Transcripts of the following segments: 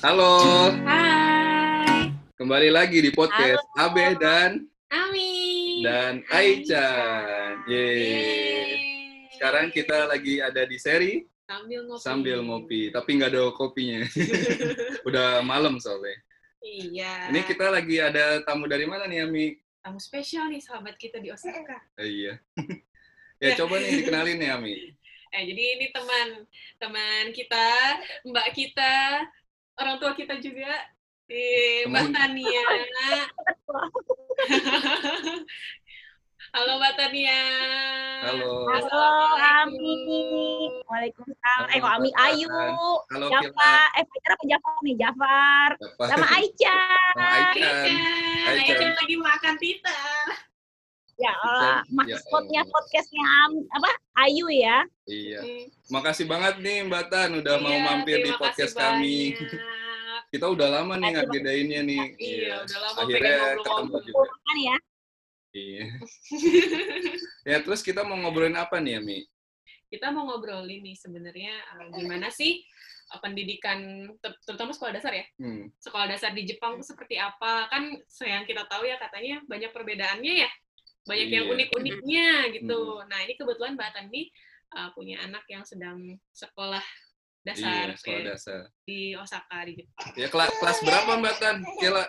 Halo, Hai. kembali lagi di podcast Halo. Abe dan Ami. dan Aichan. Yeay. Sekarang kita lagi ada di seri sambil ngopi. sambil ngopi, tapi nggak ada kopinya. Udah malam soalnya. Iya. Ini kita lagi ada tamu dari mana nih, Ami? tamu spesial nih sahabat kita di Osaka. Eh, iya. ya coba nih dikenalin nih, Ami. Eh jadi ini teman teman kita, mbak kita, orang tua kita juga. Eh, Mbak. Tania. Halo Mbak Tania. Halo. Halo, Assalamualaikum. Ami. Waalaikumsalam. Eh, Halo, kok Ami Ayu. Halo. Kila. Eh, Fajar apa Jafar nih? Jafar. Sama Aicha. Sama. Aichan. Aichan lagi makan tita. Ya Allah, Ya maskotnya Allah. podcastnya Am- apa? Ayu ya. Iya. Hmm. Makasih banget nih Mbak Tan udah mau Iya, mampir di podcast kami. Kita udah lama nih Aduh. ngagedainnya nih. Iya, udah lama Akhirnya pengen ketemu juga. Kan ya. Iya. ya terus kita mau ngobrolin apa nih, Ami? Kita mau ngobrolin nih sebenarnya uh, gimana sih uh, pendidikan ter- terutama sekolah dasar ya. Hmm. Sekolah dasar di Jepang tuh seperti apa? Kan yang kita tahu ya katanya banyak perbedaannya ya. Banyak yang Iya. unik-uniknya gitu. Nah, ini kebetulan Mbak Tan nih uh, punya anak yang sedang sekolah dasar Iya, sekolah eh, dasar. di Osaka di Jepang. Ya kela- kelas berapa Mbak Tan? Kira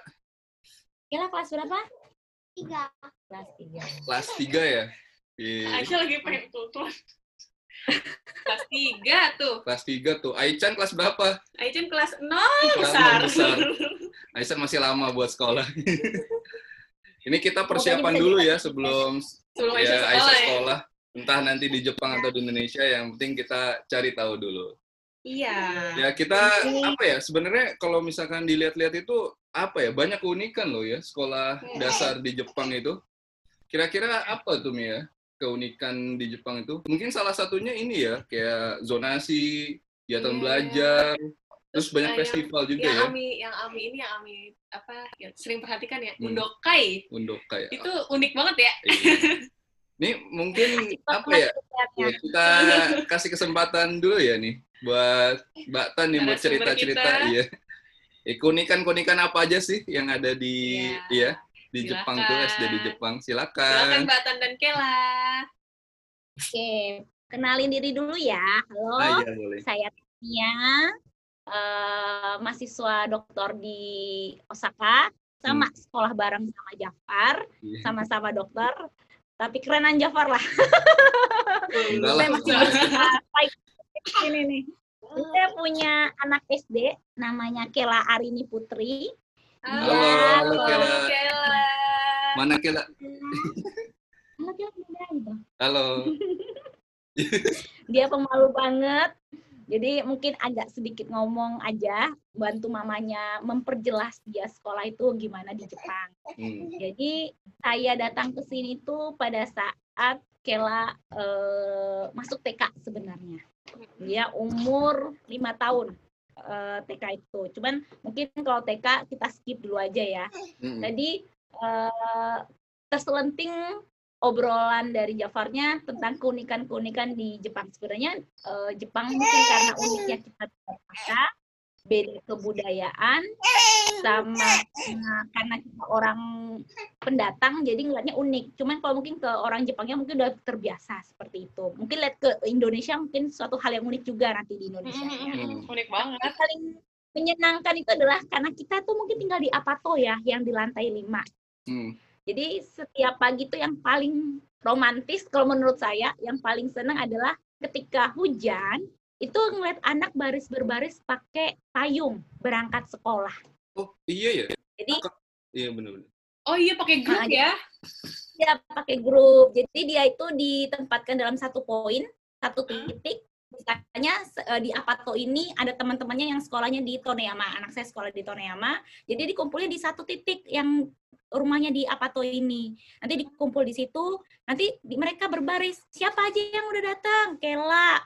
Kira kelas berapa? Tiga. Kelas tiga. kelas 3 ya? Iya. Aisyah lagi pengen tuntun. kelas 3 tuh. Kelas 3 tuh. Aichan kelas berapa? Aisyah kelas 0 Kelas besar. nol besar. Aichan masih lama buat sekolah. Ini kita persiapan dulu ya sebelum Sebelum ya Aisyah sekolah Aisyah ya. sekolah. Entah nanti di Jepang atau di Indonesia, yang penting kita cari tahu dulu. Iya. Ya kita apa ya sebenarnya kalau misalkan dilihat-lihat itu apa ya banyak keunikan loh ya sekolah Iya. dasar di Jepang itu. Kira-kira apa tuh Mia keunikan di Jepang itu? Mungkin salah satunya ini ya kayak zonasi, kegiatan Iya. belajar, terus banyak Eh, yang- festival juga yang ya. Ami, yang Ami ini yang Ami apa ya, sering perhatikan ya, Hmm. Undokai. Kayak Itu unik banget ya. Iya. Ini mungkin apa ya? Ya kita kasih kesempatan dulu ya nih buat Mbak Tan nih buat cerita-cerita iya. Ya, keunikan-keunikan apa aja sih yang ada di Iya. iya di Jepang tuh Silakan. SD di Jepang. Silakan Silakan. Mbak Tan dan Kela. Oke, kenalin diri dulu ya. Halo. Ah, iya boleh. Saya Tia, eh, mahasiswa doktor di Osaka, sama sekolah bareng sama Jafar, Iya. sama-sama dokter, tapi kerenan Jafar lah. Saya masih baik ini nih. Saya punya anak SD, namanya Kela Arini Putri. Halo, halo, Kela. Kela. Mana Kela? Anak Kela. Halo. Dia pemalu banget. Jadi mungkin agak sedikit ngomong aja, bantu mamanya memperjelas dia sekolah itu gimana di Jepang. Hmm. Jadi saya datang ke sini tuh pada saat Kela eh, masuk TK sebenarnya. Dia umur lima tahun eh, TK itu. Cuman mungkin kalau TK kita skip dulu aja ya. Hmm. Jadi eh, terselenting obrolan dari Jafarnya tentang keunikan-keunikan di Jepang. Sebenarnya eh, Jepang mungkin karena uniknya kita berbahasa, beda kebudayaan, sama eh, karena kita orang pendatang jadi ngeliatnya unik. Cuman kalau mungkin ke orang Jepangnya mungkin udah terbiasa seperti itu. Mungkin lihat ke Indonesia mungkin suatu hal yang unik juga nanti di Indonesia. ya. Mm-mm, Unik banget. Yang paling menyenangkan itu adalah karena kita tuh mungkin tinggal di Apato ya, yang di lantai 5. Hmm. Jadi setiap pagi tuh yang paling romantis kalau menurut saya, yang paling senang adalah ketika hujan itu ngeliat anak baris berbaris pakai payung berangkat sekolah. Oh, iya ya. Jadi Iya benar-benar. Oh iya pakai grup Nah, ya. dia pakai grup. Jadi dia itu ditempatkan dalam satu poin, satu titik. Misalnya eh, di Apato ini ada teman-temannya yang sekolahnya di Toneyama. Anak saya sekolah di Toneyama. Jadi dikumpulnya di satu titik yang rumahnya di Apato ini. Nanti dikumpul di situ, nanti di- mereka berbaris. Siapa aja yang udah datang? Kela.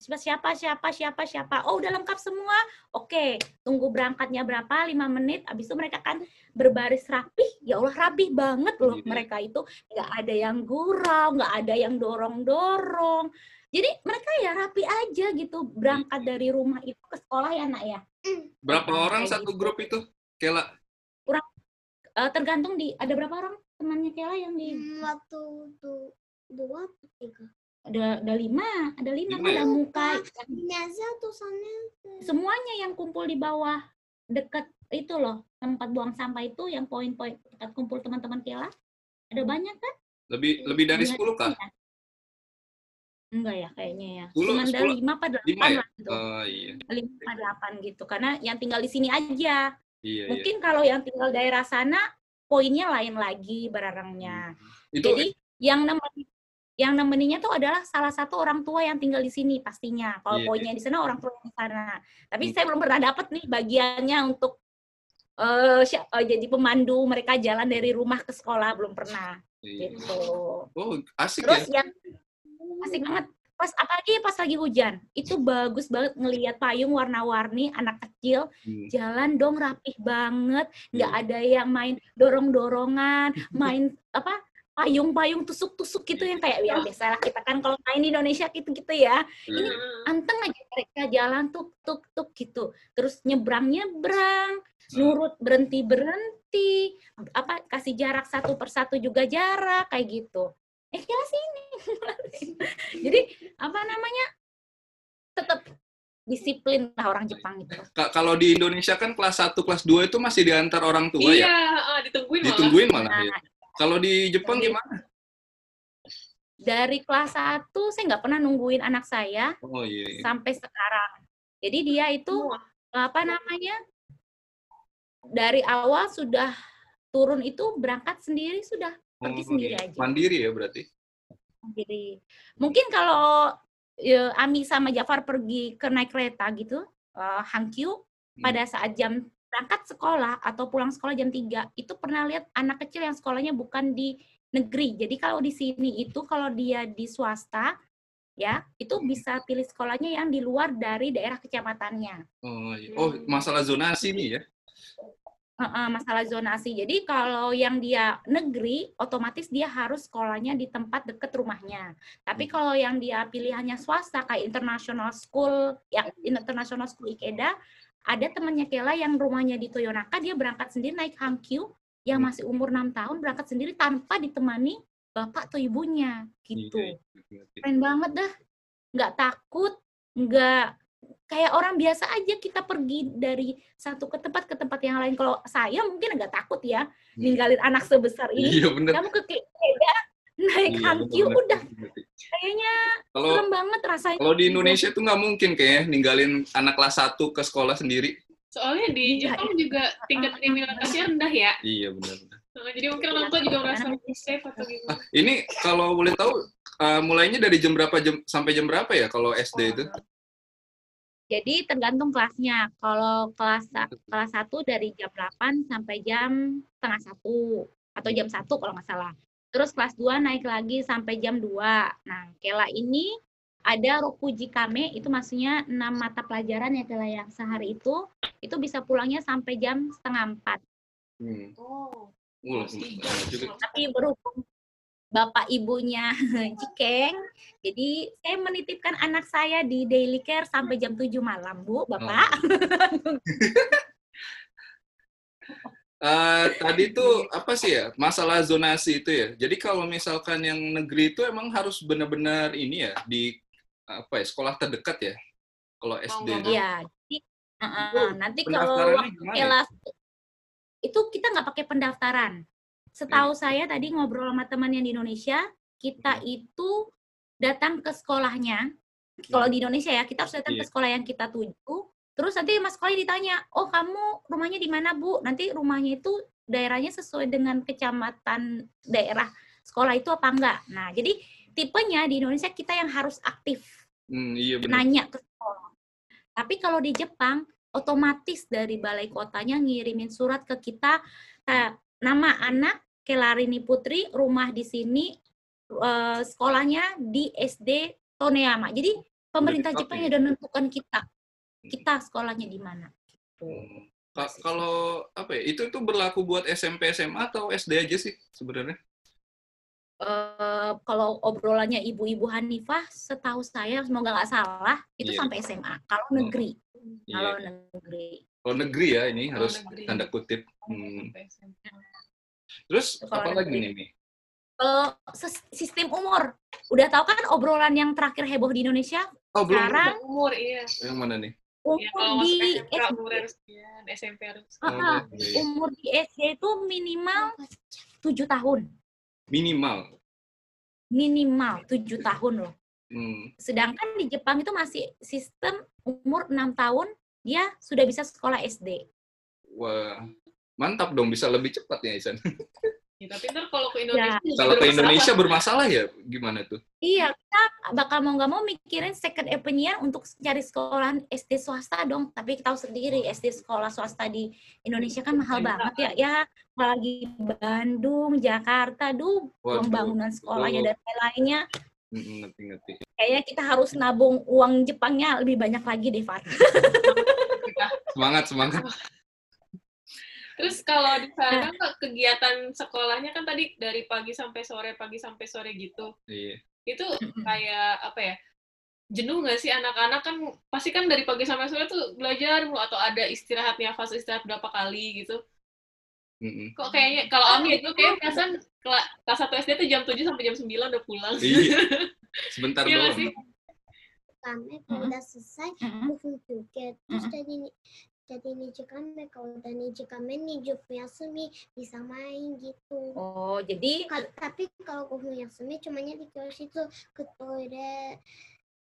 Siapa siapa siapa siapa siapa. Oh, udah lengkap semua. Oke, tunggu berangkatnya berapa? Lima menit. Habis itu mereka kan berbaris rapih. Ya Allah, rapih banget loh mereka itu. Nggak ada yang gurau, nggak ada yang dorong-dorong. Jadi mereka ya rapi aja gitu berangkat dari rumah itu ke sekolah ya nak ya. Berapa Nah, orang kayak satu gitu. grup itu? Kela. Eh, tergantung di ada berapa orang temannya Kela yang di Hmm, Waktu du- dua atau tiga. ada ada lima ada lima Lima ya? ada muka Ini aja tulisannya. semuanya yang kumpul di bawah dekat itu loh tempat buang sampah itu yang poin-poin tempat kumpul teman-teman Kela ada banyak kan Lebih lebih dari Ada 10 kah? lima. Enggak ya kayaknya ya Sepuluh- cuma ada lima Lima delapan ya? lah gitu Oh iya. lima apa delapan gitu karena yang tinggal di sini aja Iya, iya. mungkin kalau yang tinggal daerah sana poinnya lain lagi barangnya Itu jadi yang nemenin yang nemeninya tuh adalah salah satu orang tua yang tinggal di sini pastinya. Kalau Iya, poinnya di sana orang tua di sana. Tapi Hmm. saya belum pernah dapat nih bagiannya untuk eh sya- eh, jadi pemandu mereka jalan dari rumah ke sekolah belum pernah iya. gitu. Oh, asik Terus ya. yang asik banget. Pas apalagi pas lagi hujan. Itu bagus banget ngelihat payung warna-warni anak kecil. Hmm. jalan dong rapih banget. Nggak Iya. ada yang main dorong-dorongan main apa payung-payung tusuk-tusuk gitu yang kayak ya biasalah kita kan kalau main di Indonesia gitu-gitu ya. Ini Iya. anteng aja mereka jalan tuk tuk tuk gitu. Terus nyebrang nyebrang. Hmm. nurut berhenti berhenti apa kasih jarak satu persatu juga jarak kayak gitu eh kira sini jadi apa namanya tetap disiplin lah orang Jepang itu Ka- Kalau di Indonesia kan kelas 1, kelas 2 itu masih diantar orang tua Iya, ya? ah, ditungguin malah. Ditungguin malah Nah, ya. Kalau di Jepang gimana? dari kelas 1 saya nggak pernah nungguin anak saya Oh iya. iya. sampai sekarang jadi dia itu Semua. apa namanya dari awal sudah turun itu berangkat sendiri sudah pergi Oh, sendiri aja Mandiri ya berarti? sendiri mungkin kalau ya, Ami sama Jafar pergi ke naik kereta gitu eh, Hankyu Hmm. pada saat jam berangkat sekolah atau pulang sekolah jam 3 itu pernah lihat anak kecil yang sekolahnya bukan di negeri jadi kalau di sini itu kalau dia di swasta ya itu Hmm. bisa pilih sekolahnya yang di luar dari daerah kecamatannya Oh, iya. oh Hmm. masalah zonasi nih ya? Masalah zonasi. Jadi kalau yang dia negeri, otomatis dia harus sekolahnya di tempat deket rumahnya. Tapi Hmm. kalau yang dia pilihannya swasta kayak international school, yang international school Ikeda, ada temannya Kela yang rumahnya di Toyonaka, dia berangkat sendiri naik Hankyu, yang Hmm. masih umur 6 tahun berangkat sendiri tanpa ditemani bapak atau ibunya, gitu. Iya, iya, berarti. Keren banget dah. Nggak takut, nggak kayak orang biasa aja kita pergi dari satu ke tempat ke tempat yang lain. Kalau saya mungkin agak takut ya, Hmm. ninggalin anak sebesar ini. Iya bener. Kamu ke Ikeda, naik Iya, Hankyu, udah kayaknya Kalau serem banget rasanya. kalau di Indonesia tuh nggak mungkin kayaknya ninggalin anak kelas 1 ke sekolah sendiri. Soalnya di Iya, Jepang juga tingkat kriminalitasnya rendah ya. Iya benar-benar. Nah, jadi mungkin orang tua juga merasa lebih safe atau Ah, gimana. ini kalau boleh tahu uh, mulainya dari jam berapa jam sampai jam berapa ya kalau SD itu? Jadi tergantung kelasnya. Kalau kelas kelas 1 dari jam 8 sampai jam setengah satu atau jam 1 kalau nggak salah. Terus kelas 2 naik lagi sampai jam 2. Nah, Kela ini ada Rokuji Kame, itu maksudnya 6 mata pelajaran ya Kela yang sehari itu, itu bisa pulangnya sampai jam setengah 4. Hmm. Oh. Uh. Tapi berhubung bapak ibunya Cikeng, jadi saya menitipkan anak saya di daily care sampai jam 7 malam, Bu, Bapak. Eh, tadi tuh apa sih ya masalah zonasi itu ya. Jadi kalau misalkan yang negeri itu emang harus benar-benar ini ya di apa ya sekolah terdekat ya. Kalau SD mau. Iya, jadi uh, uh, nanti kalau kelas itu kita nggak pakai pendaftaran. Setahu saya tadi ngobrol sama teman yang di Indonesia, kita itu datang ke sekolahnya. Kalau di Indonesia ya, kita harus datang ke Iya. sekolah yang kita tuju. Terus nanti mas sekolah ditanya, oh kamu rumahnya di mana bu? Nanti rumahnya itu daerahnya sesuai dengan kecamatan daerah sekolah itu apa enggak? Nah, jadi tipenya di Indonesia kita yang harus aktif Hmm, iya benar. nanya ke sekolah. Tapi kalau di Jepang otomatis dari balai kotanya ngirimin surat ke kita nama anak Kelarini Putri, rumah di sini, eh, sekolahnya di SD Toneyama. Jadi pemerintah Jepang ditapi. yang udah menentukan kita, kita sekolahnya di mana. Hmm. Ka- Kalau apa ya itu itu berlaku buat SMP SMA atau SD aja sih sebenarnya? eh, kalau obrolannya ibu-ibu Hanifah, setahu saya semoga nggak salah itu Iya. sampai SMA. Kalau negeri, kalau Iya. negeri. Kalau negeri ya ini Kalau harus negeri. tanda kutip. Hmm. SMP. Terus apa lagi nih, Mi? Kalau sis- sistem umur, udah tahu kan obrolan yang terakhir heboh di Indonesia? Oh, belum. Sekarang Umur, iya. Yang mana nih? Ya, Umur kalau masuk di SMK, SD, umur harus sekian, SMP harus. Oh, umur di SD itu minimal 7 tahun. Minimal. Minimal 7 tahun loh. Hmm. Sedangkan di Jepang itu masih sistem umur 6 tahun dia sudah bisa sekolah SD. Wah, mantap dong bisa lebih cepat ya Isan. Ya, tapi ntar kalau ke Indonesia juga Kalau ke bermasalah. Indonesia bermasalah ya gimana tuh? Iya, kita bakal mau nggak mau mikirin second opinion untuk cari sekolahan SD swasta dong. Tapi kita tahu sendiri SD sekolah swasta di Indonesia kan mahal Iya. banget ya. Ya, apalagi Bandung, Jakarta, duh, Waduh, pembangunan sekolahnya betul. dan lain-lainnya. Ngerti-ngerti. Kayaknya kita harus nabung uang Jepangnya lebih banyak lagi deh, Fat. Semangat, semangat. Terus kalau di sana nah. kegiatan sekolahnya kan tadi dari pagi sampai sore, pagi sampai sore gitu. Iya. Itu kayak apa ya? Jenuh nggak sih anak-anak kan pasti kan dari pagi sampai sore tuh belajar mulu atau ada istirahatnya fase istirahat berapa kali gitu. Mm-hmm. Kok kayaknya kalau kan Ami itu gitu. kayak kesan kelas satu SD tuh jam tujuh sampai jam sembilan udah pulang. Iya. Sebentar iya doang. Sih? Kami kalau udah selesai, mm-hmm. juga. Terus dari jadi kami kalau udah jupu yasumi bisa main gitu Oh, jadi Kal- tapi kalau gue yasumi cumanya di kelas itu ke toilet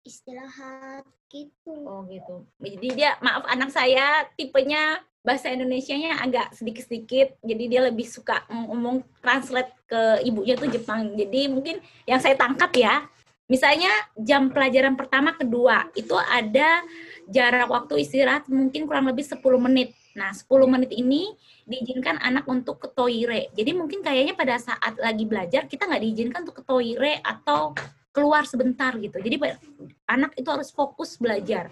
istirahat gitu Oh gitu. Jadi dia maaf anak saya tipenya bahasa Indonesianya agak sedikit-sedikit. Jadi dia lebih suka ngomong translate ke ibunya tuh Jepang. Jadi mungkin yang saya tangkap ya, misalnya jam pelajaran pertama kedua itu ada jarak waktu istirahat mungkin kurang lebih 10 menit. Nah, 10 menit ini diizinkan anak untuk ke toire. Jadi mungkin kayaknya pada saat lagi belajar kita nggak diizinkan untuk ke toire atau keluar sebentar gitu. Jadi anak itu harus fokus belajar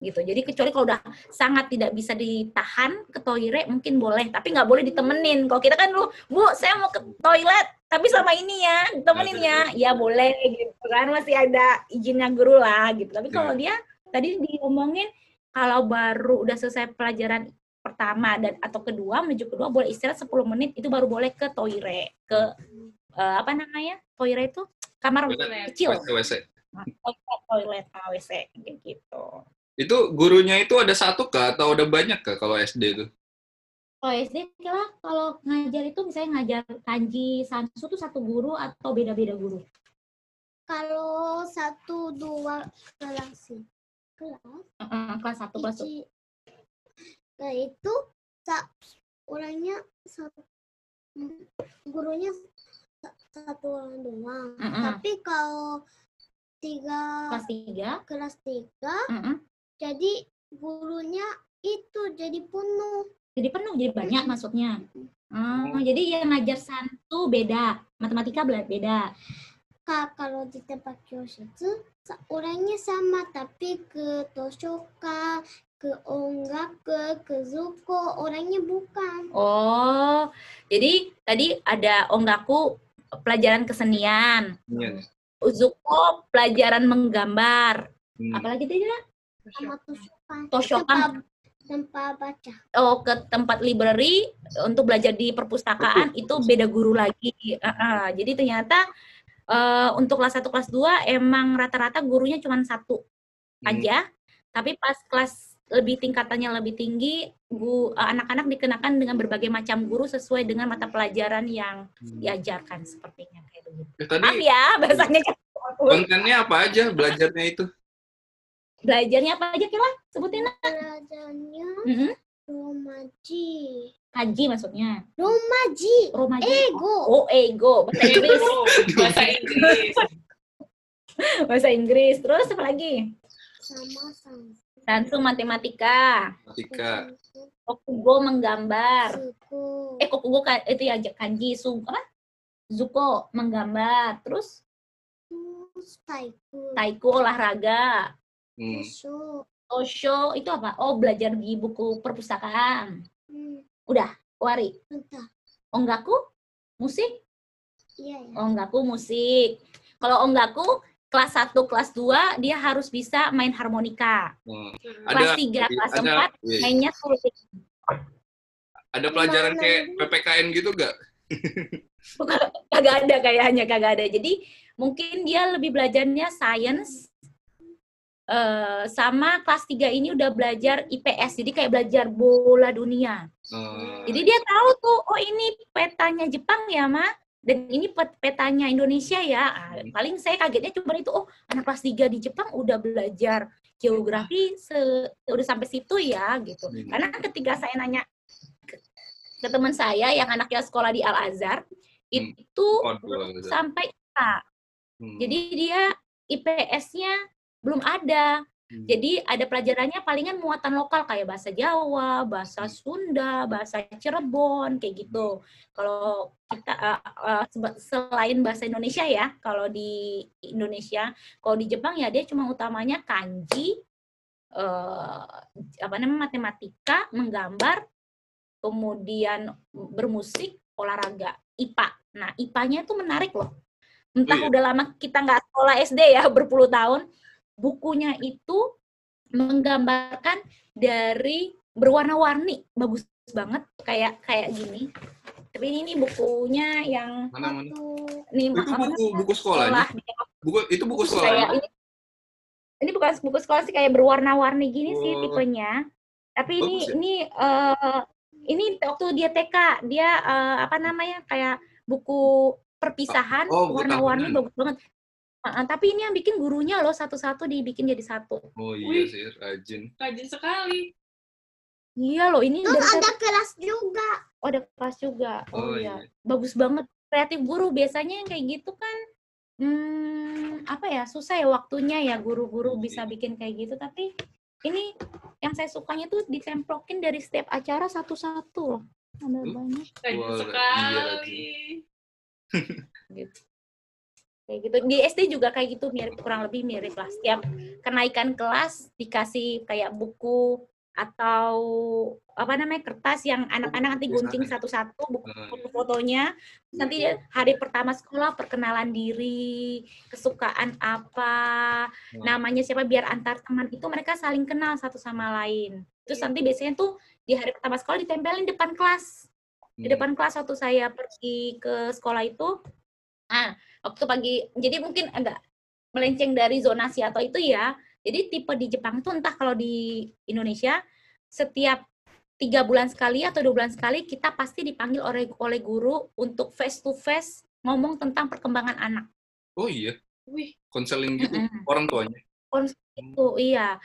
gitu. Jadi kecuali kalau udah sangat tidak bisa ditahan ke toilet mungkin boleh, tapi nggak boleh ditemenin. Kalau kita kan lu, Bu, saya mau ke toilet, tapi sama ini ya, temenin ya. Ya boleh gitu kan, masih ada izinnya guru lah gitu. Tapi kalau dia tadi diomongin kalau baru udah selesai pelajaran pertama dan atau kedua menuju kedua boleh istirahat 10 menit itu baru boleh ke toilet, ke eh, apa namanya? Toilet itu kamar Toilet. kecil. WC, WC. toilet, toilet AWC kayak gitu. Itu gurunya itu ada satu kah atau ada banyak kah kalau SD itu? Kalau SD kira kalau ngajar itu misalnya ngajar kanji sansu tuh satu guru atau beda-beda guru? kalau satu dua kelas sih kelas Heeh, kelas satu kelas satu. Nah itu sa orangnya satu gurunya sa- satu orang doang Mm-mm. tapi kalau tiga kelas tiga. kelas tiga Heeh. jadi gurunya itu jadi penuh Jadi penuh, jadi banyak maksudnya. Oh, jadi yang ngajar santu beda, matematika beda. Kak, kalau di tempat kyositsu sa- orangnya sama tapi ke toshoka ke onggak ke ke zuko orangnya bukan Oh, jadi tadi ada onggaku pelajaran kesenian, Iya. Uzuko pelajaran menggambar, Hmm. apalagi tadi Ra? sama toshokan Toshokan. tempat, baca oh ke tempat library untuk belajar di perpustakaan itu beda guru lagi. Uh-uh. Jadi ternyata eh, untuk kelas 1 kelas 2 emang rata-rata gurunya cuma satu Hmm. aja. Tapi pas kelas lebih tingkatannya lebih tinggi, gu- eh, anak-anak dikenakan dengan berbagai macam guru sesuai dengan mata pelajaran yang Hmm. diajarkan sepertinya kayak begitu. Eh, tadi Maaf ya bahasanya kontennya apa aja belajarnya itu? belajarnya apa aja kira sebutin pelajarannya mm romaji Kaji maksudnya. romaji Romaji. ego Oh, ego. Bahasa Inggris. Bahasa Inggris. Bahasa Inggris. Terus apa lagi? sama sama Sansu matematika. Matematika. Kokugo menggambar. suku Eh, kokugo ka- itu ya kanji. Su apa? Zuko menggambar. Terus terus taiku taiko olahraga. Hmm. Mushu. Osho itu apa? Oh, belajar di buku perpustakaan. hmm, Wari. entah Onggaku? Musik? Iya ya. Onggaku musik. Kalau Onggaku kelas 1, kelas 2 dia harus bisa main harmonika. Hmm. Ada- Kelas 3, kelas ada 4 iya, iya. mainnya sulit. ada pelajaran Gimana kayak ini? PPKN gitu gak? kagak ada kayaknya kagak ada. Jadi mungkin dia lebih belajarnya science eh, sama kelas 3 ini udah belajar IPS. Jadi kayak belajar bola dunia. Hmm. Jadi dia tahu tuh, oh ini petanya Jepang ya, Ma. Dan ini pet- petanya Indonesia ya. Ah, Hmm. paling saya kagetnya cuma itu, oh anak kelas 3 di Jepang udah belajar geografi se- udah sampai situ ya gitu. Hmm. Karena ketika saya nanya ke, ke teman saya yang anaknya sekolah di Al Azhar, Hmm. itu Al-Azhar. sampai A. Hmm. Jadi dia IPS-nya belum ada. Hmm. Jadi ada pelajarannya palingan muatan lokal kayak bahasa Jawa, bahasa Sunda, bahasa Cirebon kayak gitu. Kalau kita uh, uh, selain bahasa Indonesia ya, kalau di Indonesia, kalau di Jepang ya dia cuma utamanya kanji, eh, apa namanya matematika, menggambar, kemudian bermusik, olahraga, IPA. Nah IPA-nya itu menarik loh. Entah iya. udah lama kita nggak sekolah SD ya berpuluh tahun, bukunya itu menggambarkan dari berwarna-warni bagus banget kayak kayak gini tapi ini bukunya yang Mana mana? Nih Itu buku buku sekolahnya. Sekolah. Buku itu buku kayak sekolahnya. ini ini bukan buku sekolah sih kayak berwarna-warni gini sih Oh. tipenya tapi ini Bagus ya? ini eh, ini waktu dia TK dia eh, apa namanya kayak buku perpisahan Oh, warna-warni bagus banget Ah, ah, tapi ini yang bikin gurunya loh satu-satu dibikin jadi satu Oh iya Wih. sih, rajin. Rajin sekali. iya loh ini Terus dari ada kelas juga. Oh, ada kelas juga. Oh, Oh, iya. iya. Bagus banget. Kreatif guru biasanya yang kayak gitu kan hmm, apa ya? Susah ya waktunya ya guru-guru Iya. bisa bikin kayak gitu, tapi ini yang saya sukanya tuh ditemplokin dari setiap acara satu-satu loh. Ada banyak Rajin iya, sekali. gitu. Kayak gitu. Di SD juga kayak gitu mirip kurang lebih mirip lah. Setiap kenaikan kelas dikasih kayak buku atau apa namanya kertas yang anak-anak nanti gunting satu-satu buku foto-fotonya. Terus nanti hari pertama sekolah perkenalan diri kesukaan apa nah, namanya siapa biar antar teman itu mereka saling kenal satu sama lain. Terus nanti biasanya tuh di hari pertama sekolah ditempelin depan kelas. Di hmm. depan kelas waktu saya pergi ke sekolah itu ah waktu pagi. Jadi mungkin agak melenceng dari zonasi atau itu ya. Jadi tipe di Jepang tuh entah kalau di Indonesia setiap tiga bulan sekali atau dua bulan sekali kita pasti dipanggil oleh oleh guru untuk face to face ngomong tentang perkembangan anak. Oh iya, Wih, konseling gitu Mm-mm. orang tuanya. itu iya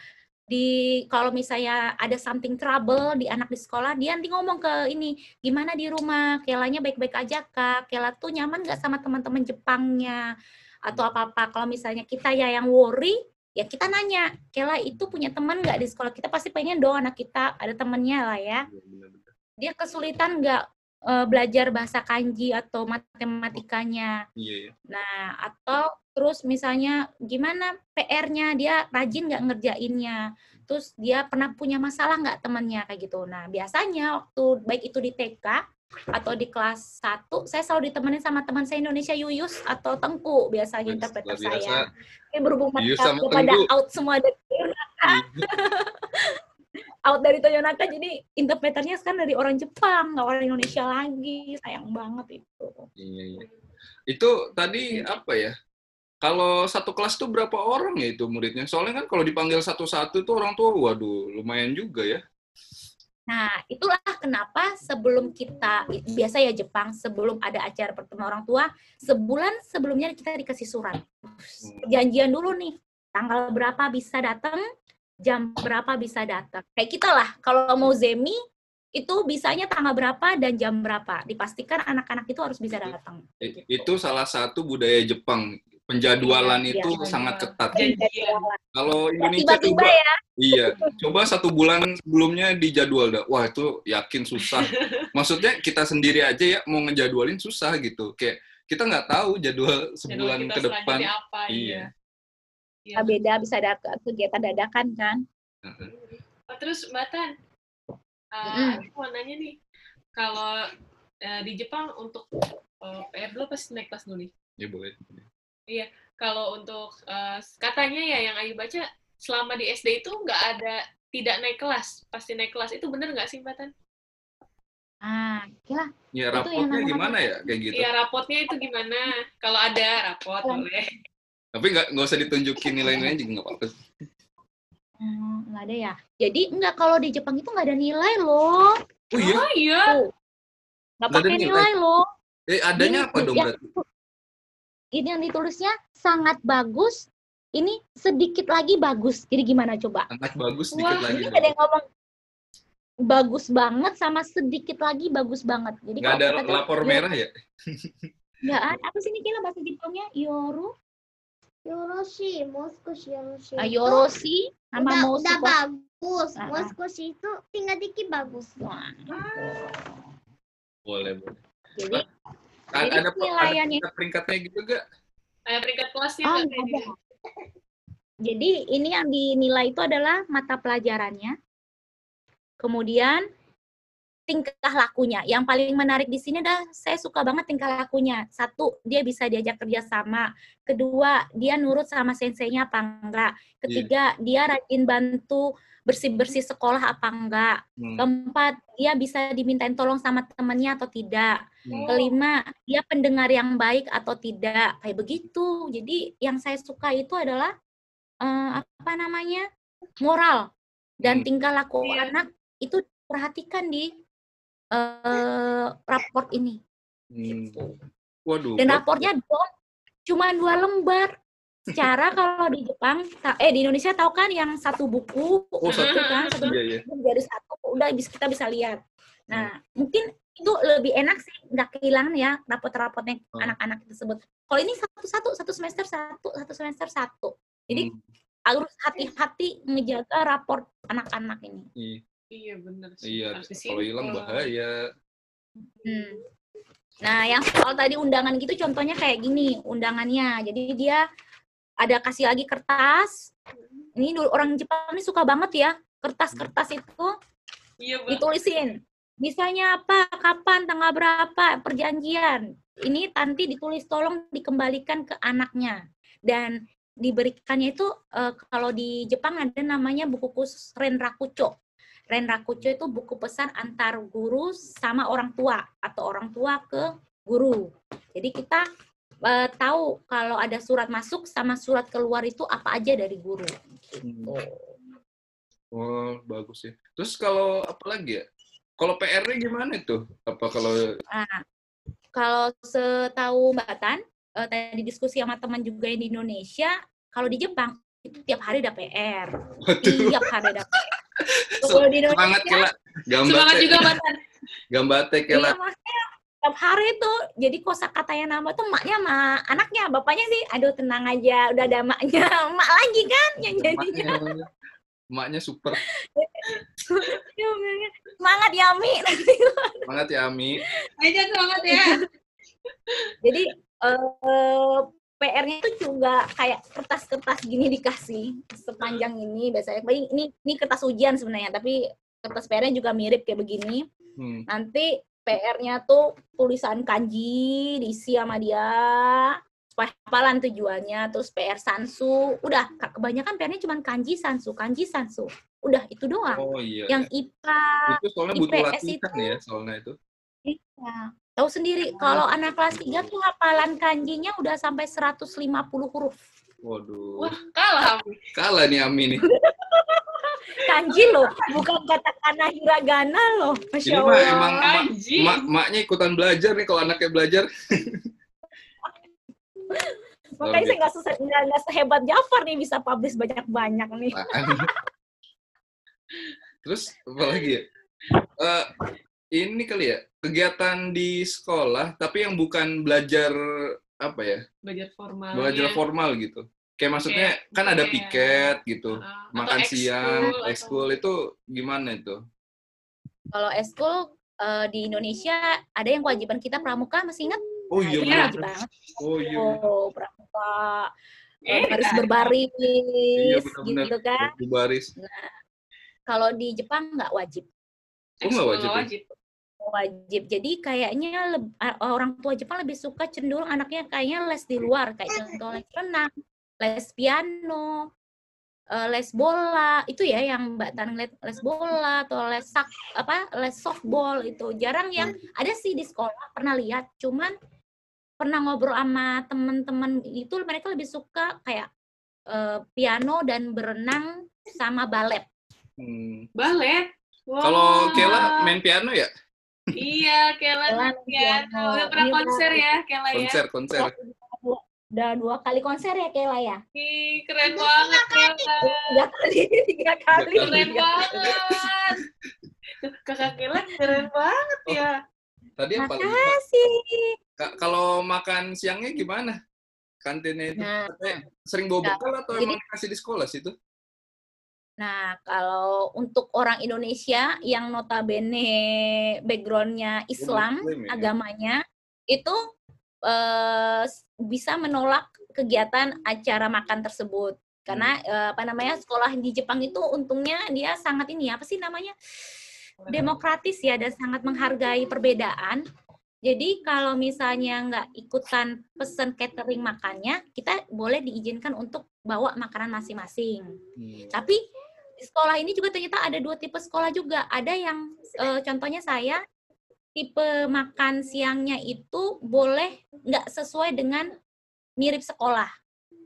di kalau misalnya ada something trouble di anak di sekolah dia nanti ngomong ke ini gimana di rumah? Kelanya baik-baik aja kak. Kela tuh nyaman nggak sama teman-teman Jepangnya? Atau apa-apa. Kalau misalnya kita ya yang worry ya kita nanya Kela itu punya teman nggak di sekolah? Kita pasti pengen dong anak kita ada temennya lah ya. Iya, dia kesulitan nggak eh, belajar bahasa kanji atau matematikanya Iya, iya. Nah, atau terus misalnya gimana PR-nya dia rajin nggak ngerjainnya, terus dia pernah punya masalah nggak temannya kayak gitu. Nah, biasanya waktu baik itu di TK atau di kelas 1, saya selalu ditemenin sama teman saya Indonesia Yuyus atau Tengku biasanya interpreter biasa. saya. Ini berhubung kepada out semua dari out dari Toyonaka, jadi interpreternya sekarang dari orang Jepang, nggak orang Indonesia lagi. Sayang banget itu. Iya, iya. Itu tadi apa ya? Kalau satu kelas tuh berapa orang ya itu muridnya? Soalnya kan kalau dipanggil satu-satu tuh orang tua, waduh, lumayan juga ya. Nah, itulah kenapa sebelum kita biasa ya Jepang sebelum ada acara pertemuan orang tua, sebulan sebelumnya kita dikasih surat. Perjanjian dulu nih, tanggal berapa bisa datang, jam berapa bisa datang. Kayak kita lah, kalau mau zemi itu bisanya tanggal berapa dan jam berapa. Dipastikan anak-anak itu harus bisa datang. I- Itu salah satu budaya Jepang. Penjadwalan Iya, itu iya. sangat ketat. Kalau Indonesia Tiba-tiba coba, ya, iya, coba satu bulan sebelumnya dijadwal dah. Wah itu yakin susah. Maksudnya kita sendiri aja ya mau ngejadwalin susah gitu. Kayak kita nggak tahu jadwal Jadwal sebulan kita ke depan. apa, Iya. iya. Iya. beda bisa ada kegiatan dadakan kan. Heeh. Oh, terus Mbak Tan, uh, aku mau nanya nih, kalau uh, di Jepang untuk Oh, PR dulu pas naik kelas dulu nih. Ya boleh. Kalau untuk eh, katanya ya yang Ayu baca selama di SD itu nggak ada tidak naik kelas, pasti naik kelas itu bener nggak sih Mbak Tan? Ah, gila. Ya Itu yang rapotnya gimana ya kayak gitu. Iya rapotnya itu gimana? Kalau ada rapot Oh. boleh. Tapi nggak nggak usah ditunjukin nilai-nilainya juga nggak apa-apa. Hmm, nggak ada ya. Jadi enggak kalau di Jepang itu nggak ada nilai loh. Oh iya. Oh iya. Tuh. Nggak Nggak pakai nilai. nilai loh. Eh adanya Ini- apa dong yang- berarti? Ini yang ditulisnya sangat bagus. Ini sedikit lagi bagus. Jadi gimana coba? Sangat bagus sedikit Wah, lagi. Ini ada yang ngomong bagus banget sama sedikit lagi bagus banget. Jadi Nggak ada lapor merah ya? Nggak ada. Apa sih ini kira bahasa Jepangnya? Yoru, Yoroshi, Moskushi, Yoroshi. Ah, Yoroshi sama mau Moskushi. Udah bagus. Ah. ah. Itu tinggal dikit bagus. Wah. Boleh, boleh. Jadi, ah, jadi ada, ada peringkatnya gitu gak? Ada peringkat kelasnya oh, gak? Iya, gitu. iya. Jadi ini yang dinilai itu adalah mata pelajarannya. Kemudian tingkah lakunya. Yang paling menarik di sini adalah saya suka banget tingkah lakunya. Satu, dia bisa diajak kerjasama. Kedua, dia nurut sama senseinya apa enggak. Ketiga, dia rajin bantu bersih-bersih sekolah apa enggak. Hmm. Keempat, dia bisa dimintain tolong sama temannya atau tidak. Hmm. Kelima, dia pendengar yang baik atau tidak. Kayak begitu. Jadi yang saya suka itu adalah eh, apa namanya? moral dan Hmm. tingkah laku Iya. anak itu perhatikan di eh, raport ini. Hmm. Waduh. Dan rapornya dong cuma dua lembar. Secara kalau di Jepang, eh di Indonesia tahu kan yang satu buku, Oh, satu. kan satu Iya, iya. buku jadi satu, udah kita bisa lihat. Nah, mungkin itu lebih enak sih, nggak kehilangan ya raport-rapotnya Oh. anak-anak tersebut. Kalau ini satu-satu, satu semester satu, satu semester satu. Jadi Hmm. harus hati-hati ngejaga raport anak-anak ini. Iya, sih. Iya, kalau hilang bahaya. Hmm. Nah, yang soal tadi undangan gitu contohnya kayak gini undangannya. Jadi dia ada kasih lagi kertas. Ini dulu orang Jepang ini suka banget ya kertas-kertas itu Iya ditulisin. Misalnya apa, kapan, tanggal berapa, perjanjian. Ini nanti ditulis tolong dikembalikan ke anaknya. Dan diberikannya itu eh, kalau di Jepang ada namanya buku khusus Renrakucho. Renrakucho itu buku pesan antar guru sama orang tua atau orang tua ke guru. Jadi kita eh, tahu kalau ada surat masuk sama surat keluar itu apa aja dari guru. Hmm. Oh, bagus ya. Terus kalau apa lagi ya? Kalau PR-nya gimana itu? Apa kalau Nah, kalau setahu Mbak Tan, eh, tadi diskusi sama teman juga yang di Indonesia, kalau di Jepang itu tiap hari ada PR. waduh, Tiap hari ada PR. So, di semangat Indonesia, kela, Semangat gambate, juga Mbak Tan. gambate iya, kela. tiap hari tuh. Jadi kosa katanya nama tuh maknya sama anaknya, bapaknya sih, aduh tenang aja, udah ada maknya, mak lagi kan yang jadinya. Emaknya, emaknya super. Semangat ya Mi. Semangat ya Ami. Aja semangat ya. Jadi eh PR-nya itu juga kayak kertas-kertas gini dikasih sepanjang ini biasanya. Ini ini kertas ujian sebenarnya, tapi kertas PR-nya juga mirip kayak begini. Hmm. Nanti PR-nya tuh tulisan kanji diisi sama dia supaya hafalan tujuannya terus PR sansu udah ka- kebanyakan PR-nya cuma kanji sansu kanji sansu udah itu doang Oh iya. yang IPA itu soalnya butuh IPS latihan itu- ya soalnya itu. Iya. Tahu sendiri, kalau anak kelas 3 tuh hafalan kanjinya udah sampai 150 huruf. Waduh. Wah, kalah. Kalah nih Ami nih. Kanji loh, bukan katakana hiragana loh. Masya Ini mah Allah. emang mak, Kanji. mak, maknya ikutan belajar nih kalau anaknya belajar. Makanya saya nggak se- nggak sehebat Jafar nih bisa publish banyak-banyak nih. Terus apa lagi ya? Eh, ini kali ya kegiatan di sekolah tapi yang bukan belajar apa ya Belajar formal. belajar formal gitu. Kayak maksudnya kan ada kayak- piket gitu, Ah, makan atau siang, ekskul, ekskul itu gimana itu? Kalau eskul eh, di Indonesia ada yang kewajiban kita pramuka masih ingat? Oh Nah, iya benar. wajib banget. Oh iya. Oh, pramuka. Eh, baris ada. berbaris Iya benar-benar. gitu kan. Di baris. Kalau di Jepang nggak wajib. Oh, nggak wajib ya? wajib. wajib. Jadi kayaknya orang tua Jepang lebih suka cenderung anaknya kayaknya les di luar kayak contoh les renang, les piano, eh, les bola itu ya yang Mbak Tan lihat les bola atau les sak apa les softball itu jarang yang ada sih di sekolah pernah lihat cuman pernah ngobrol sama temen-temen itu mereka lebih suka kayak eh, piano dan berenang sama balet. Hmm. Balet. Wah. Kalau Kela main piano ya? Iya, Kela main piano. Udah pernah Ini konser ya, Kela ya? Konser, konser. Udah dua kali konser ya Kela ya? Ih, keren banget, Kela. Tiga kali, tiga kali. Keren banget. Kakak Kela keren banget Oh. ya. Tadi? Makasih. Ka- Kalau makan siangnya gimana? Kantinnya itu Nah, sering bawa bekal atau jadi- emang dikasih di sekolah situ? Nah, kalau untuk orang Indonesia yang notabene backgroundnya Islam, Muslim ya? agamanya, itu eh, bisa menolak kegiatan acara makan tersebut. Karena eh, apa namanya sekolah di Jepang itu untungnya dia sangat ini apa sih namanya demokratis ya dan sangat menghargai perbedaan. Jadi kalau misalnya nggak ikutan pesen catering makannya, kita boleh diizinkan untuk bawa makanan masing-masing. Hmm. Tapi sekolah ini juga ternyata ada dua tipe sekolah juga. Ada yang eh, contohnya saya tipe makan siangnya itu boleh nggak sesuai dengan mirip sekolah.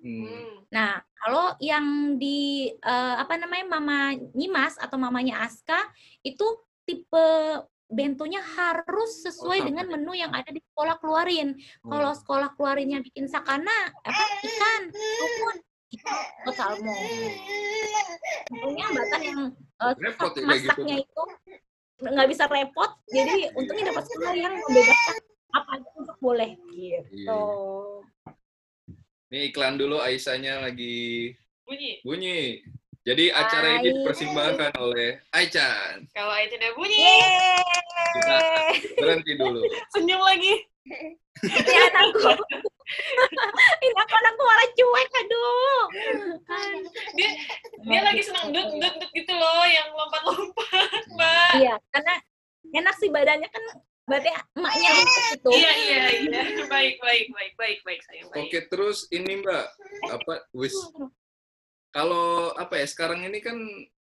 Hmm. Nah, kalau yang di eh, apa namanya Mama Nyimas atau mamanya Aska itu tipe bentonya harus sesuai sama dengan menu yang ada di sekolah keluarin. Kalau Hmm. sekolah keluarinnya bikin sakana, apa ikan, kita oh, salmon. Untungnya bahkan yang eh, Repot ya kayak gitu. masaknya itu nggak bisa repot, jadi untungnya dapat sekolah yang membebaskan apa aja untuk boleh Iya. gitu. Ini iklan dulu Aisyahnya lagi Bunyi. bunyi. Jadi acara ini dipersembahkan oleh Aichan. Kalau itu udah bunyi, Yeay! Berhenti dulu. senyum lagi. Ini anakku. Ini aku anakku malah cuek, aduh. Dia dia lagi senang dut dut dut gitu loh, yang lompat-lompat, Mbak. Iya, karena enak sih badannya kan berarti emaknya untuk itu. Iya iya iya. Baik baik baik baik baik sayang baik. Oke, terus ini Mbak, apa wis kalau apa ya sekarang ini kan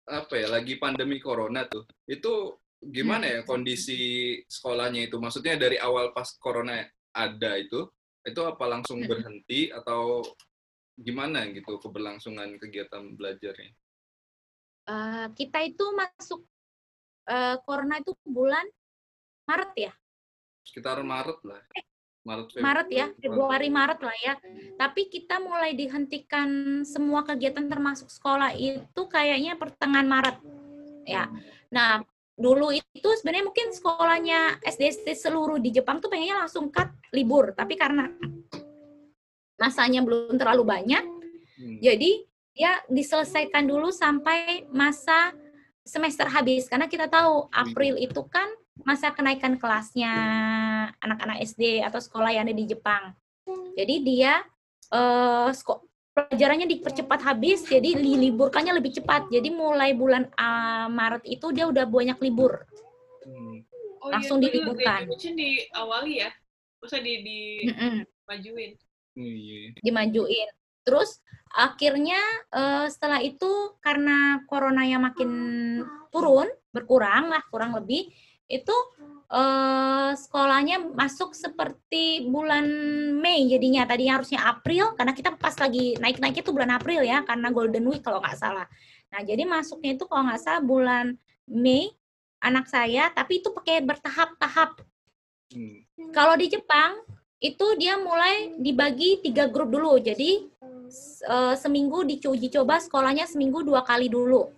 apa ya lagi pandemi corona tuh. Itu gimana ya kondisi sekolahnya itu? Maksudnya dari awal pas corona ada itu, itu apa langsung berhenti atau gimana gitu keberlangsungan kegiatan belajarnya? Eh, kita itu masuk eh, corona itu bulan Maret ya, Sekitar Maret lah. Maret Februari. Maret ya, Februari Maret lah ya. Tapi kita mulai dihentikan semua kegiatan termasuk sekolah itu kayaknya pertengahan Maret. Ya. Nah, dulu itu sebenarnya mungkin sekolahnya SD SD seluruh di Jepang tuh pengennya langsung cut libur, tapi karena masanya belum terlalu banyak, Hmm. jadi dia diselesaikan dulu sampai masa semester habis karena kita tahu April itu kan masa kenaikan kelasnya anak-anak SD atau sekolah yang ada di Jepang. Jadi dia eh pelajarannya dipercepat habis, jadi diliburkannya lebih cepat. Jadi mulai bulan ah, Maret itu dia udah banyak libur. Hmm. Oh, Langsung iya, diliburkan. graduation diawali ya. Masa di Mm-mm. dimajuin. Iya. dimajuin. Terus akhirnya eh, setelah itu karena coronanya makin turun, berkurang lah kurang lebih, itu eh, sekolahnya masuk seperti bulan Mei jadinya. Tadinya harusnya April karena kita pas lagi naik-naiknya itu bulan April ya karena Golden Week kalau nggak salah. Nah jadi masuknya itu kalau nggak salah bulan Mei anak saya, tapi itu pakai bertahap-tahap Hmm. kalau di Jepang itu dia mulai dibagi tiga grup dulu. Jadi s- eh, seminggu diuji coba sekolahnya seminggu dua kali dulu.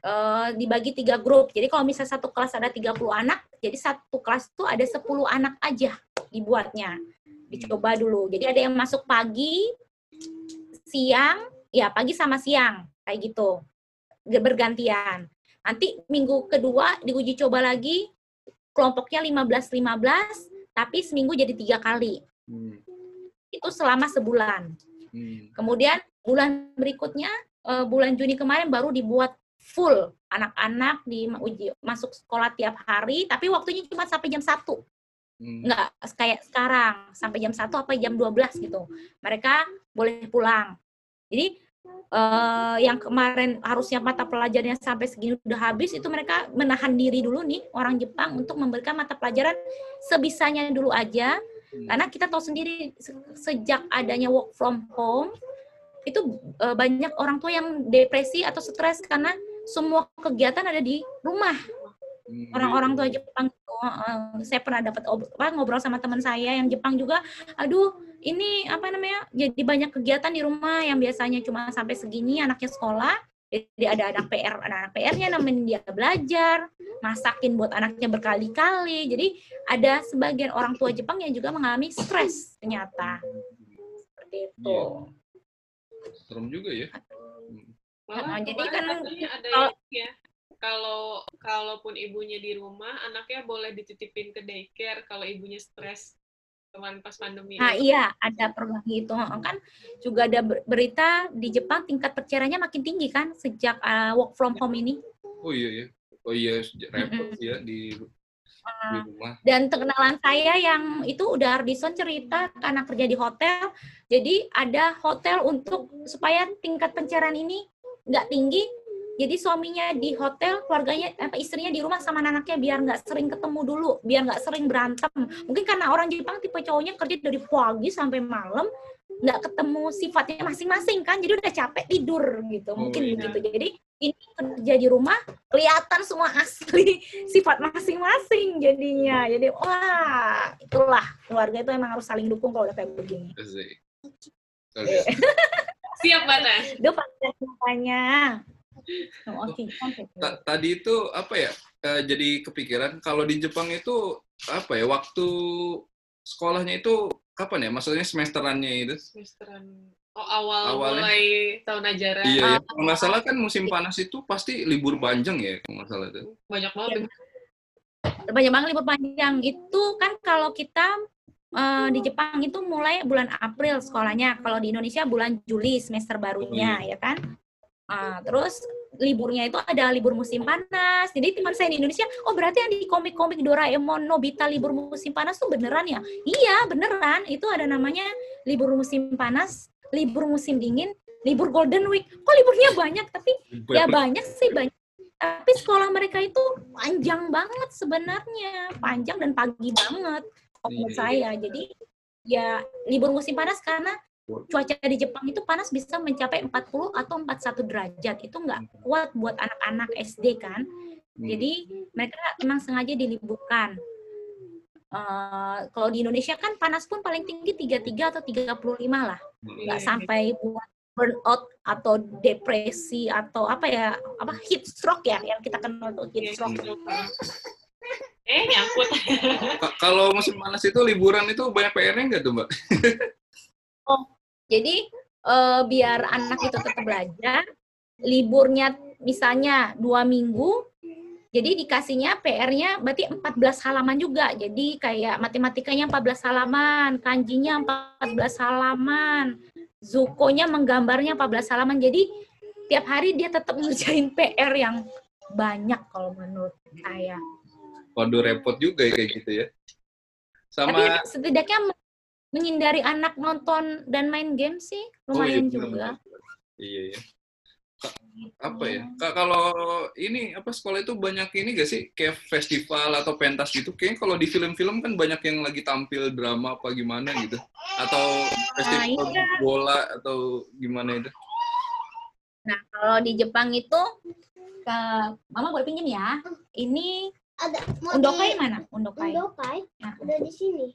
Eh, dibagi tiga grup. Jadi kalau misalnya satu kelas ada 30 anak, jadi satu kelas itu ada 10 anak aja dibuatnya. Dicoba dulu. Jadi ada yang masuk pagi, siang, ya pagi sama siang, kayak gitu. Bergantian. Nanti minggu kedua diuji coba lagi, kelompoknya 15-15, tapi seminggu jadi tiga kali. Hmm. Itu selama sebulan. Hmm. Kemudian bulan berikutnya, eh, bulan Juni kemarin baru dibuat full anak-anak di uji masuk sekolah tiap hari, tapi waktunya cuma sampai jam 1. Hmm. Nggak kayak sekarang, sampai jam 1 apa jam 12 gitu. Mereka boleh pulang. Jadi eh, yang kemarin harusnya mata pelajarannya sampai segini udah habis, itu mereka menahan diri dulu nih orang Jepang untuk memberikan mata pelajaran sebisanya dulu aja. Hmm. Karena kita tahu sendiri se- sejak adanya work from home itu eh, banyak orang tua yang depresi atau stres karena semua kegiatan ada di rumah Hmm, orang-orang tua. Jepang saya pernah dapat ob- apa, ngobrol sama teman saya yang Jepang juga aduh ini apa namanya jadi banyak kegiatan di rumah yang biasanya cuma sampai segini anaknya sekolah jadi ada anak PR anak PR-nya nemenin dia belajar masakin buat anaknya berkali-kali jadi ada sebagian orang tua Jepang yang juga mengalami stres ternyata seperti itu Iya. Serem juga ya. Malah Nah, jadi kan ada kalau- ya kalau kalaupun ibunya di rumah anaknya boleh dititipin ke daycare kalau ibunya stres kemarin pas pandemi Nah iya ada program gitu. Heeh, kan juga ada ber- berita di Jepang tingkat perceraiannya makin tinggi kan sejak uh, work from home ini. Oh iya ya. Oh iya repot ya di di Uh, rumah. dan kenalan saya yang itu udah Ardison cerita karena kerja di hotel. Jadi ada hotel untuk supaya tingkat pencerahan ini nggak tinggi jadi suaminya di hotel keluarganya apa istrinya di rumah sama anaknya biar nggak sering ketemu dulu biar nggak sering berantem. Mungkin karena orang Jepang tipe cowoknya kerja dari pagi sampai malam nggak ketemu sifatnya masing-masing kan jadi udah capek tidur gitu Oh, mungkin iya. begitu jadi ini kerja di rumah kelihatan semua asli sifat masing-masing jadinya. Jadi wah itulah keluarga itu emang harus saling dukung kalau udah kayak begini. Kalian- Siap mana? Udah pakai Oh, tadi itu apa ya? eh, jadi kepikiran kalau di Jepang itu apa ya? Waktu sekolahnya itu kapan ya? Maksudnya semesterannya itu? Semesteran oh awal Awalnya. mulai tahun ajaran Iya, Ah. ya. kalau nggak salah kan musim panas itu pasti libur panjang ya, kalau nggak salah itu. banyak banget banyak banget libur panjang itu kan kalau kita eh, di Jepang itu mulai bulan April sekolahnya kalau di Indonesia bulan Juli semester barunya ya kan Ah, terus liburnya itu ada libur musim panas. Jadi teman saya di Indonesia oh berarti yang di komik-komik Doraemon Nobita libur musim panas tuh beneran ya? Iya beneran. Itu ada namanya libur musim panas libur musim dingin libur Golden Week. Kok liburnya banyak? Tapi ya banyak sih banyak. Tapi sekolah mereka itu panjang banget sebenarnya. Panjang dan pagi banget menurut Iya. saya. Jadi ya libur musim panas karena cuaca di Jepang itu panas bisa mencapai 40 atau 41 derajat. Itu nggak kuat buat anak-anak SD kan? Hmm. jadi mereka emang sengaja diliburkan. Eh, kalau di Indonesia kan panas pun paling tinggi 33 atau 35 lah. Nggak Iya, sampai buat burnout atau depresi atau apa ya apa heat stroke ya yang kita kenal tuh heat Iya, stroke. gitu. eh nyangkut. Ka- kalau musim panas itu liburan itu banyak PR-nya nggak tuh, Mbak? Jadi eh, biar anak itu tetap belajar liburnya misalnya dua minggu jadi dikasihnya PR-nya berarti 14 halaman juga. Jadi kayak matematikanya 14 halaman kanjinya 14 halaman zukonya menggambarnya 14 halaman. Jadi tiap hari dia tetap ngerjain PR yang banyak kalau menurut saya. Waduh repot juga ya kayak gitu ya. Tapi Sama setidaknya men- menghindari anak nonton dan main game sih Oh, iya, lumayan juga. Iya, iya. Ka- Apa ya? Kak, kalau ini apa sekolah itu banyak ini gak sih kayak festival atau pentas gitu? Kayaknya kalau di film-film kan banyak yang lagi tampil drama apa gimana gitu. Atau festival iya. bola atau gimana itu? Nah, kalau di Jepang itu ke Mama boleh pinjam ya. Ini Ada mau Undokai di mana? Undokai. Undokai Nah, ada di sini.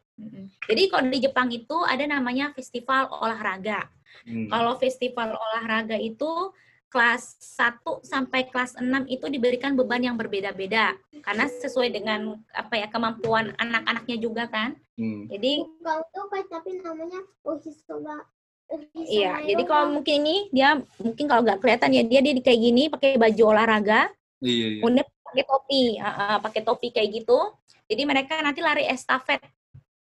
Jadi kalau di Jepang itu ada namanya festival olahraga. Hmm. Kalau festival olahraga itu kelas 1 sampai kelas 6 itu diberikan beban yang berbeda-beda karena sesuai dengan apa ya kemampuan anak-anaknya juga kan. Hmm. Jadi Bukan Undokai tapi namanya Ohisoba. Ohisoba Iya, jadi kalau mungkin ini dia mungkin kalau nggak kelihatan ya dia dia di kayak gini pakai baju olahraga, Iya, iya. pakai topi, ah, pakai topi kayak gitu. Jadi mereka nanti lari estafet,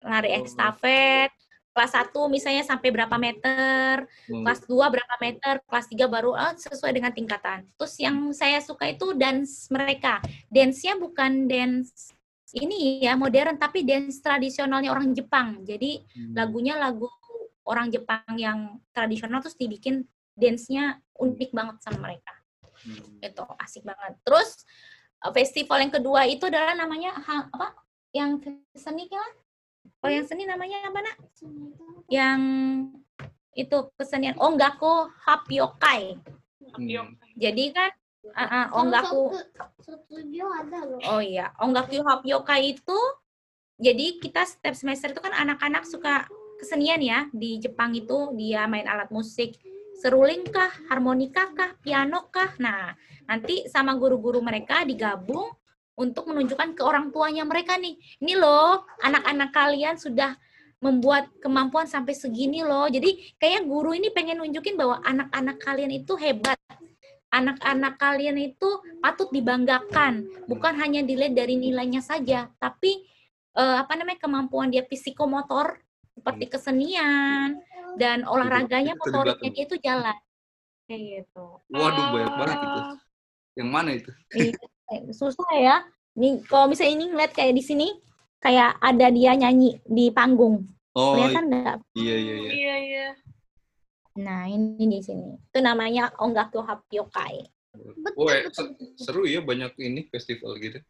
lari Oh. estafet, kelas 1 misalnya sampai berapa meter, Hmm. kelas 2 berapa meter, kelas 3 baru ah, sesuai dengan tingkatan. Terus yang saya suka itu dance mereka. Dance-nya bukan dance ini ya modern tapi dance tradisionalnya orang Jepang. Jadi Hmm. lagunya lagu orang Jepang yang tradisional terus dibikin dance-nya unik banget sama mereka. Hmm. Itu asik banget. Terus eh, festival yang kedua itu adalah namanya apa? Yang seni kan? Kalau yang seni namanya apa nak? Yang itu kesenian Ongaku Hapyokai. Hmm. Jadi kan uh, uh, loh. Oh iya, Ongaku Hapyokai itu jadi kita setiap semester itu kan anak-anak suka kesenian ya di Jepang itu dia main alat musik seruling kah, harmonika kah, piano kah. Nah, nanti sama guru-guru mereka digabung untuk menunjukkan ke orang tuanya mereka nih. Ini loh, anak-anak kalian sudah membuat kemampuan sampai segini loh. Jadi kayak guru ini pengen nunjukin bahwa anak-anak kalian itu hebat. Anak-anak kalian itu patut dibanggakan, bukan hanya dilihat dari nilainya saja, tapi eh, apa namanya kemampuan dia psikomotor seperti kesenian dan olahraganya itu motoriknya dia itu jalan. Kayak gitu. Waduh, banyak banget itu. Yang mana itu? Eh, susah ya. Nih kalau misalnya ini ngeliat kayak di sini kayak ada dia nyanyi di panggung. Oh, Kelihatan nggak? iya iya iya. Iya, iya. Nah, ini di sini. Itu namanya Ongaku Hapyokai. Oh, eh, se- seru ya banyak ini festival gitu.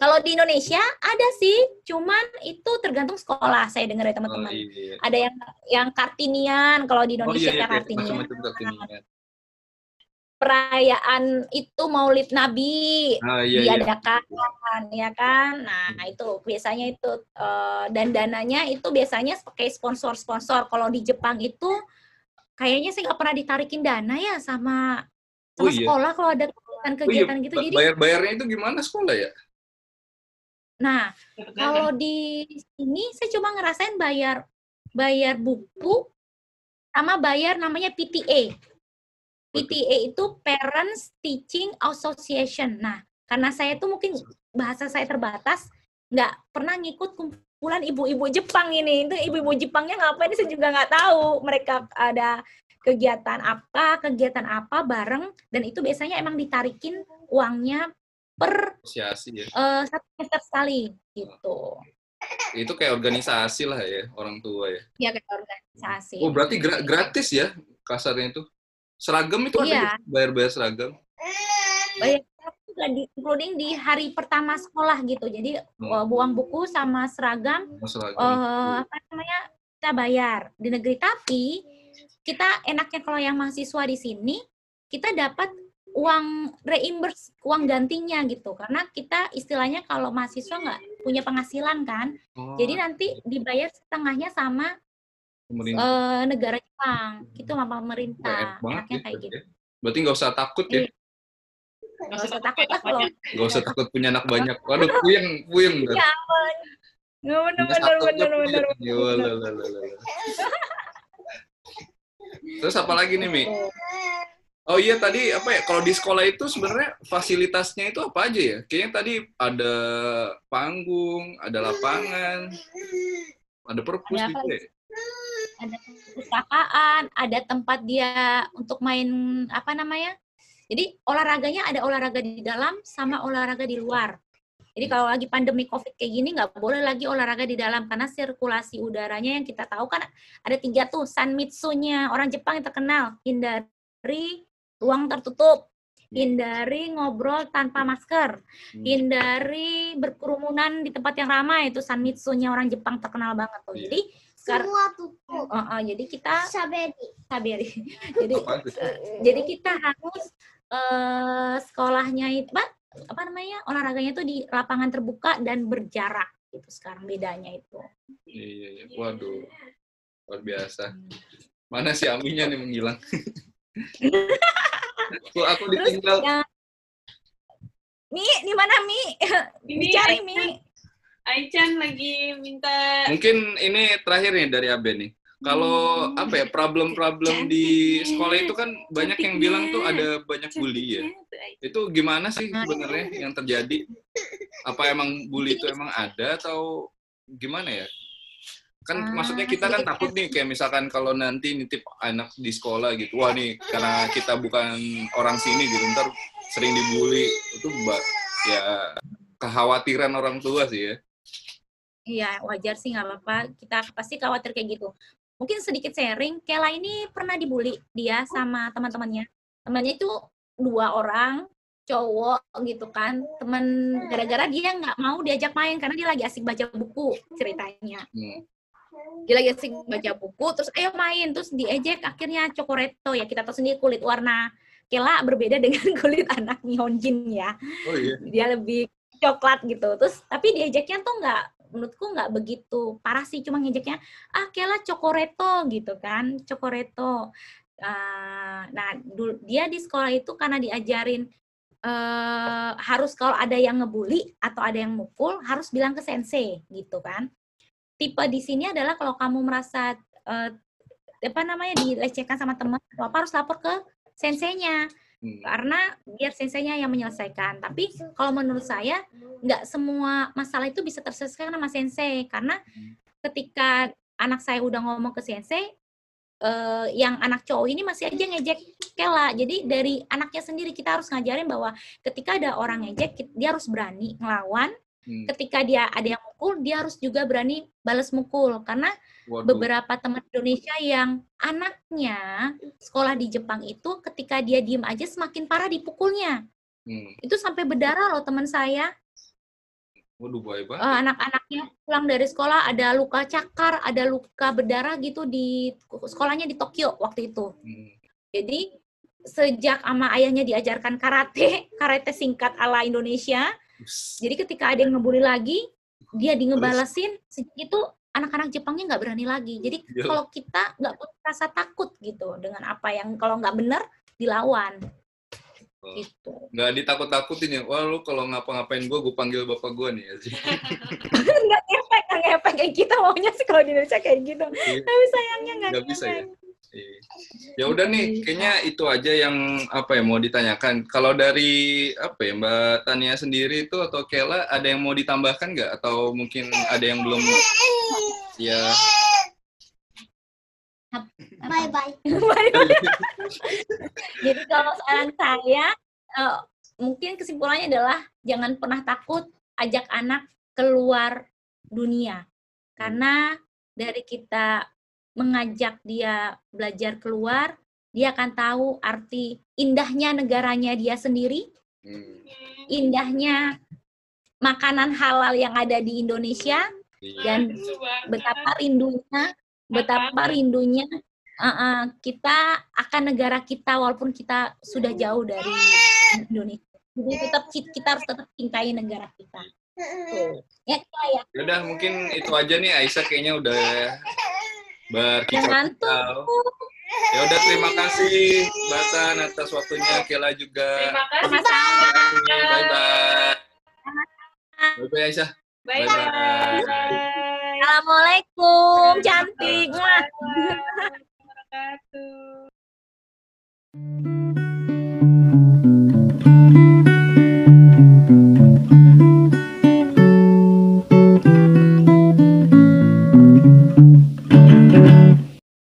Kalau di Indonesia ada sih, cuman itu tergantung sekolah. Saya dengar dari Oh, teman-teman. iya. Ada yang yang kartinian, kalau di Oh Indonesia iya, iya, kayak kartinian. macam-macam kartinian. Perayaan itu Maulid Nabi Ah, iya, iya. diadakan, ya kan? Nah, itu biasanya itu eh, dan dananya itu biasanya pakai sponsor-sponsor. Kalau di Jepang itu kayaknya saya nggak pernah ditarikin dana ya sama sama Oh, iya. sekolah kalau ada Oh, iya, kegiatan-kegiatan gitu. Jadi, bayar-bayarnya itu gimana sekolah ya? nah kalau di sini saya cuma ngerasain bayar bayar buku sama bayar namanya PTA. PTA itu Parents Teaching Association. Nah, karena saya tuh mungkin bahasa saya terbatas, nggak pernah ngikut kumpulan ibu-ibu Jepang ini. Itu ibu-ibu Jepangnya ngapain saya juga nggak tahu. Mereka ada kegiatan apa, kegiatan apa bareng, dan itu biasanya emang ditarikin uangnya per Asosiasi ya. eh, satu semester sekali gitu. Itu kayak organisasi lah ya, orang tua ya. Ya kayak organisasi. Oh, berarti gra- gratis ya kasarnya itu. Seragam itu Iya. ada bayar-bayar seragam. Bayar di, including di hari pertama sekolah gitu. Jadi Hmm. eh, buang buku sama seragam Oh, seragam. eh apa namanya kita bayar di negeri tapi kita enaknya kalau yang mahasiswa di sini kita dapat uang reimburse uang gantinya gitu karena kita istilahnya kalau mahasiswa nggak punya penghasilan kan Oh, jadi nanti dibayar setengahnya sama pemerintah. eh, negara Jepang gitu sama pemerintah enaknya ya, kayak berarti gitu ya. Berarti nggak usah takut ya. Iya. nggak usah takut lah kalau Nggak usah takut punya anak banyak. Waduh, puyeng, puyeng. ya ampun Nggak, bener Punya bener Terus apa lagi nih, Mi? Oh iya tadi apa ya? Kalau di sekolah itu sebenarnya fasilitasnya itu apa aja ya? Kayaknya tadi ada panggung, ada lapangan, ada perpus Ada gitu ya. ada perpustakaan, ada tempat dia untuk main apa namanya? Jadi olahraganya ada olahraga di dalam sama olahraga di luar. Jadi kalau lagi pandemi COVID kayak gini nggak boleh lagi olahraga di dalam karena sirkulasi udaranya yang kita tahu kan ada tiga tuh sanmitsu-nya orang Jepang yang terkenal hindari ruang tertutup, hindari ngobrol tanpa masker, Hmm. hindari berkerumunan di tempat yang ramai itu sanmitsu-nya orang Jepang terkenal banget tuh. Iya. Jadi Semua tutup. Oh, oh, jadi kita Saberi. saberi. jadi jadi kita harus eh, sekolahnya itu apa, apa namanya olahraganya itu di lapangan terbuka dan berjarak gitu sekarang bedanya itu. Iya, iya. Waduh, luar biasa. Mana si Aminya nih menghilang? Tuh aku Terus ditinggal. ya, Mi, di mana Mi? Ini Dicari Aichan, Mi. Aichan lagi minta Mungkin ini terakhir nih dari Abe nih. Kalau apa ya problem-problem di sekolah itu kan banyak yang bilang tuh ada banyak bully ya. Itu gimana sih sebenarnya yang terjadi? Apa emang bully itu emang ada atau gimana ya? kan Ah, maksudnya kita kan takut nih kayak misalkan kalau nanti nitip anak di sekolah gitu wah nih karena kita bukan orang sini gitu ntar sering dibully itu mbak ya kekhawatiran orang tua sih ya Iya, wajar sih nggak apa-apa. Kita pasti khawatir kayak gitu. Mungkin sedikit sharing, Kela ini pernah dibully dia sama teman-temannya. Temannya itu dua orang, cowok gitu kan. Temen gara-gara dia nggak mau diajak main karena dia lagi asik baca buku ceritanya. Hmm. Dia lagi asik baca buku, terus ayo main, terus diejek akhirnya cokoreto ya kita tahu sendiri kulit warna Kela berbeda dengan kulit anak Nihonjin ya oh iya dia lebih coklat gitu terus tapi diajaknya tuh nggak menurutku nggak begitu parah sih cuma ngejaknya ah Kela cokoreto gitu kan cokoreto. Ah, nah dul- dia di sekolah itu karena diajarin eh harus kalau ada yang ngebully atau ada yang mukul harus bilang ke sensei gitu kan. Tipe di sini adalah kalau kamu merasa eh, apa namanya dilecehkan sama teman atau apa harus lapor ke senseinya Hmm. karena biar senseinya yang menyelesaikan. Tapi kalau menurut saya nggak semua masalah itu bisa terselesaikan sama sensei karena ketika anak saya udah ngomong ke sensei eh, yang anak cowok ini masih aja ngejek Kela. Jadi dari anaknya sendiri kita harus ngajarin bahwa ketika ada orang ngejek dia harus berani ngelawan. Hmm. Ketika dia ada yang mukul, dia harus juga berani balas mukul karena Waduh. beberapa teman Indonesia yang anaknya sekolah di Jepang itu ketika dia diem aja semakin parah dipukulnya. Hmm. Itu sampai berdarah loh teman saya. Waduh, bahaya banget. Eh, anak-anaknya pulang dari sekolah ada luka cakar, ada luka berdarah gitu di sekolahnya di Tokyo waktu itu. Hmm. Jadi sejak sama ayahnya diajarkan karate, karate singkat ala Indonesia. Jadi ketika ada yang ngebully lagi, dia di ngebalesin, itu anak-anak Jepangnya nggak berani lagi. Jadi Iya. kalau kita nggak punya rasa takut gitu dengan apa yang kalau nggak benar dilawan Oh. gitu. Nggak ditakut-takutin ya. Wah, lu kalau ngapa-ngapain gue, gue panggil bapak gue nih. ya sih. nggak ngefek, nggak ngefek kayak kita maunya sih kalau di Indonesia kayak gitu. Iya. Tapi sayangnya nggak Nggak bisa ya? Ya udah nih, kayaknya itu aja yang apa ya mau ditanyakan. Kalau dari apa ya Mbak Tania sendiri itu atau Kela ada yang mau ditambahkan nggak? Atau mungkin ada yang belum? Ya. Bye bye. Jadi kalau saran saya eh, mungkin kesimpulannya adalah jangan pernah takut ajak anak keluar dunia. Karena dari kita mengajak dia belajar keluar, dia akan tahu arti indahnya negaranya dia sendiri, Hmm, indahnya makanan halal yang ada di Indonesia iya. dan betapa rindunya, betapa rindunya uh, uh, kita akan negara kita walaupun kita sudah jauh dari Indonesia. Jadi tetap ki- kita harus tetap cintai negara kita. Tuh. Ya, ya. Ya udah mungkin itu aja nih Aisyah kayaknya udah Jangan berkicau. Ya udah terima kasih Batan atas waktunya, Kela juga. Terima kasih. Bye bye. Bye bye Aisyah. Bye bye. bye, -bye. Assalamualaikum, cantik. Terima kasih.